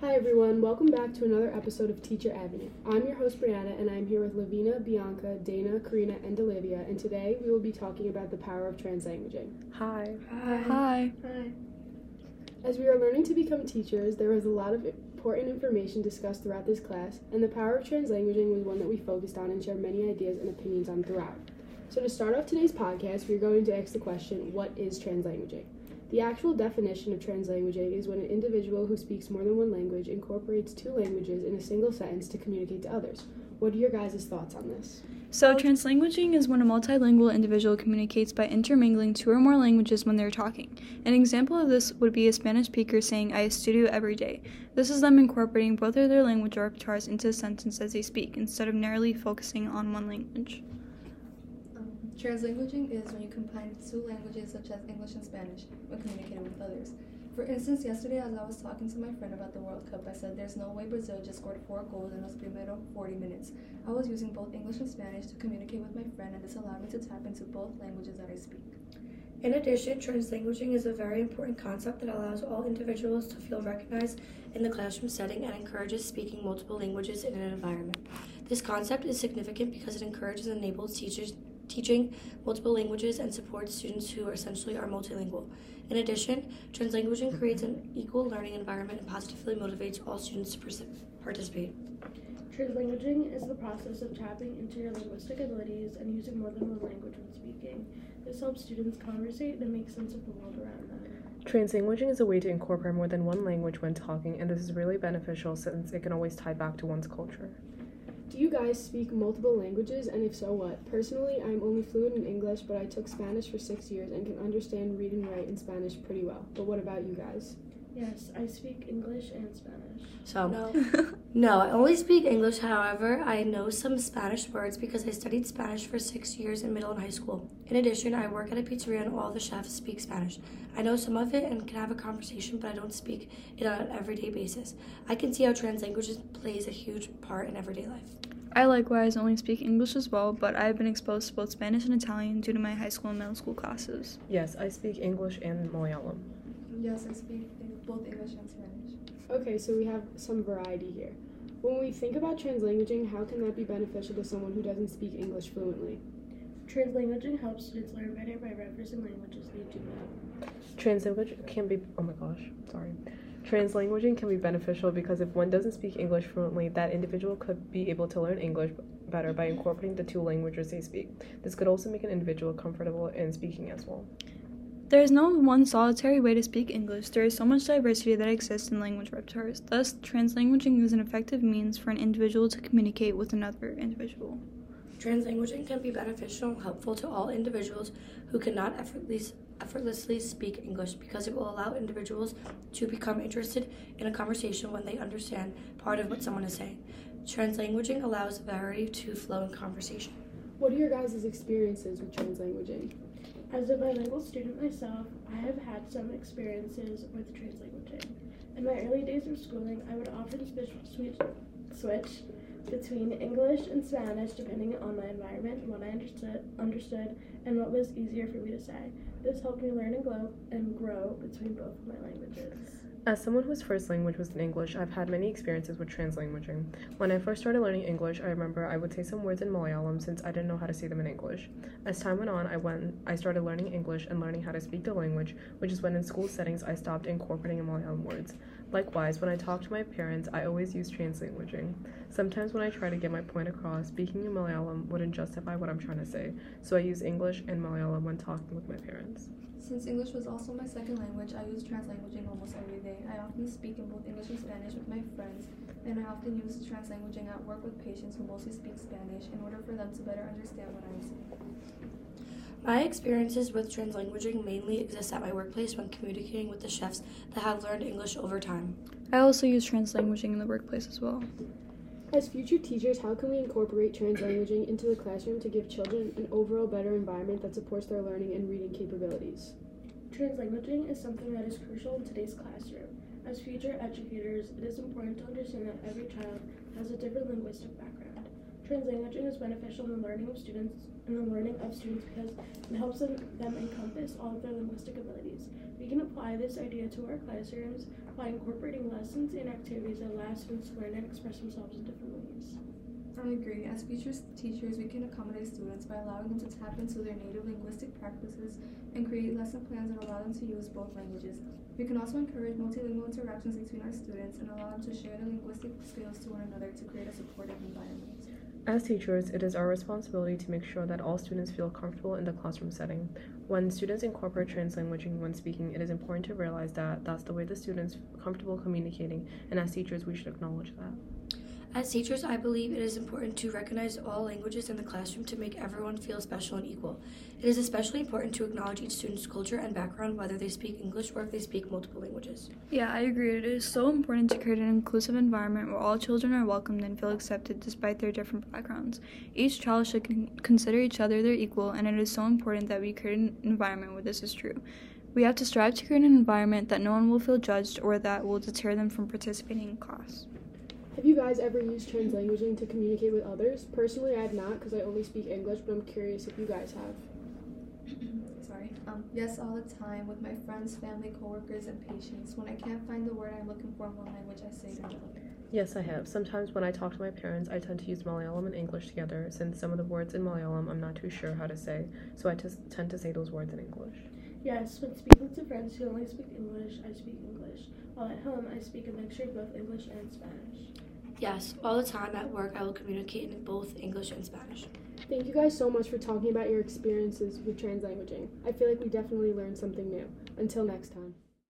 Hi everyone, welcome back to another episode of Teacher Avenue. I'm your host Brianna and I'm here with Lavina, Bianca, Dana, Karina, and Olivia, and today we will be talking about the power of translanguaging. Hi. Hi. Hi. Hi. As we are learning to become teachers, there was a lot of important information discussed throughout this class, and the power of translanguaging was one that we focused on and shared many ideas and opinions on throughout. So to start off today's podcast, we're going to ask the question, what is translanguaging? The actual definition of translanguaging is when an individual who speaks more than one language incorporates two languages in a single sentence to communicate to others. What are your guys' thoughts on this? So, translanguaging is when a multilingual individual communicates by intermingling two or more languages when they're talking. An example of this would be a Spanish speaker saying, I estudio every day. This is them incorporating both of their language repertoires into a sentence as they speak, instead of narrowly focusing on one language. Translanguaging is when you combine two languages such as English and Spanish when communicating with others. For instance, yesterday as I was talking to my friend about the World Cup, I said there's no way Brazil just scored four goals in those primero 40 minutes. I was using both English and Spanish to communicate with my friend, and this allowed me to tap into both languages that I speak. In addition, translanguaging is a very important concept that allows all individuals to feel recognized in the classroom setting and encourages speaking multiple languages in an environment. This concept is significant because it encourages and enables teachers teaching multiple languages and supports students who essentially are multilingual. In addition, translanguaging mm-hmm. creates an equal learning environment and positively motivates all students to participate. Translanguaging is the process of tapping into your linguistic abilities and using more than one language when speaking. This helps students conversate and make sense of the world around them. Translanguaging is a way to incorporate more than one language when talking, and this is really beneficial since it can always tie back to one's culture. Do you guys speak multiple languages, and if so, what? Personally, I'm only fluent in English, but I took Spanish for six years and can understand, read, and write in Spanish pretty well. But what about you guys? Yes, I speak English and Spanish. So, No. no, I only speak English. However, I know some Spanish words because I studied Spanish for six years in middle and high school. In addition, I work at a pizzeria and all the chefs speak Spanish. I know some of it and can have a conversation, but I don't speak it on an everyday basis. I can see how translanguages plays a huge part in everyday life. I likewise only speak English as well, but I have been exposed to both Spanish and Italian due to my high school and middle school classes. Yes, I speak English and Malayalam. Yes, I speak both English and Spanish. Okay, so we have some variety here. When we think about translanguaging, how can that be beneficial to someone who doesn't speak English fluently? Translanguaging helps students learn better by referencing languages they do know. Translanguage can be, oh my gosh, sorry. Translanguaging can be beneficial because if one doesn't speak English fluently, that individual could be able to learn English better by incorporating the two languages they speak. This could also make an individual comfortable in speaking as well. There is no one solitary way to speak English. There is so much diversity that exists in language repertoires. Thus, translanguaging is an effective means for an individual to communicate with another individual. Translanguaging can be beneficial and helpful to all individuals who cannot effortlessly, effortlessly speak English because it will allow individuals to become interested in a conversation when they understand part of what someone is saying. Translanguaging allows variety to flow in conversation. What are your guys' experiences with translanguaging? As a bilingual student myself, I have had some experiences with translanguaging. In my early days of schooling, I would often switch, switch, between English and Spanish depending on my environment, what I understood, understood, and what was easier for me to say. This helped me learn and grow and grow between both of my languages. As someone whose first language was in English, I've had many experiences with translanguaging. When I first started learning English, I remember I would say some words in Malayalam since I didn't know how to say them in English. As time went on, I went I started learning English and learning how to speak the language, which is when in school settings I stopped incorporating Malayalam words. Likewise, when I talk to my parents, I always use translanguaging. Sometimes when I try to get my point across, speaking in Malayalam wouldn't justify what I'm trying to say, so I use English and Malayalam when talking with my parents. Since English was also my second language, I use translanguaging almost every day. I often speak in both English and Spanish with my friends, and I often use translanguaging at work with patients who mostly speak Spanish in order for them to better understand what I'm saying. My experiences with translanguaging mainly exist at my workplace when communicating with the chefs that have learned English over time. I also use translanguaging in the workplace as well. As future teachers, how can we incorporate translanguaging into the classroom to give children an overall better environment that supports their learning and reading capabilities? Translanguaging is something that is crucial in today's classroom. As future educators, it is important to understand that every child has a different linguistic background. Translanguaging is beneficial in the learning of students in the learning of students because it helps them, them encompass all of their linguistic abilities. We can apply this idea to our classrooms by incorporating lessons and activities that allow students to learn and express themselves in different ways. I agree. As future teachers, we can accommodate students by allowing them to tap into their native linguistic practices and create lesson plans that allow them to use both languages. We can also encourage multilingual interactions between our students and allow them to share their linguistic skills to one another to create a supportive environment. As teachers, it is our responsibility to make sure that all students feel comfortable in the classroom setting. When students incorporate translanguaging when speaking, it is important to realize that that's the way the students comfortable communicating, and as teachers, we should acknowledge that. As teachers, I believe it is important to recognize all languages in the classroom to make everyone feel special and equal. It is especially important to acknowledge each student's culture and background, whether they speak English or if they speak multiple languages. Yeah, I agree. It is so important to create an inclusive environment where all children are welcomed and feel accepted despite their different backgrounds. Each child should con- consider each other their equal, and it is so important that we create an environment where this is true. We have to strive to create an environment that no one will feel judged or that will deter them from participating in class. Have you guys ever used translanguaging to communicate with others? Personally, I have not because I only speak English, but I'm curious if you guys have. Sorry. Um, yes, all the time with my friends, family, coworkers, and patients. When I can't find the word I'm looking for in one language, I say it in another. Yes, I have. Sometimes when I talk to my parents, I tend to use Malayalam and English together, since some of the words in Malayalam I'm not too sure how to say, so I just tend to say those words in English. Yes, when speaking to friends who only speak English, I speak English. While at home, I speak a mixture of both English and Spanish. Yes, all the time at work, I will communicate in both English and Spanish. Thank you guys so much for talking about your experiences with translanguaging. I feel like we definitely learned something new. Until next time.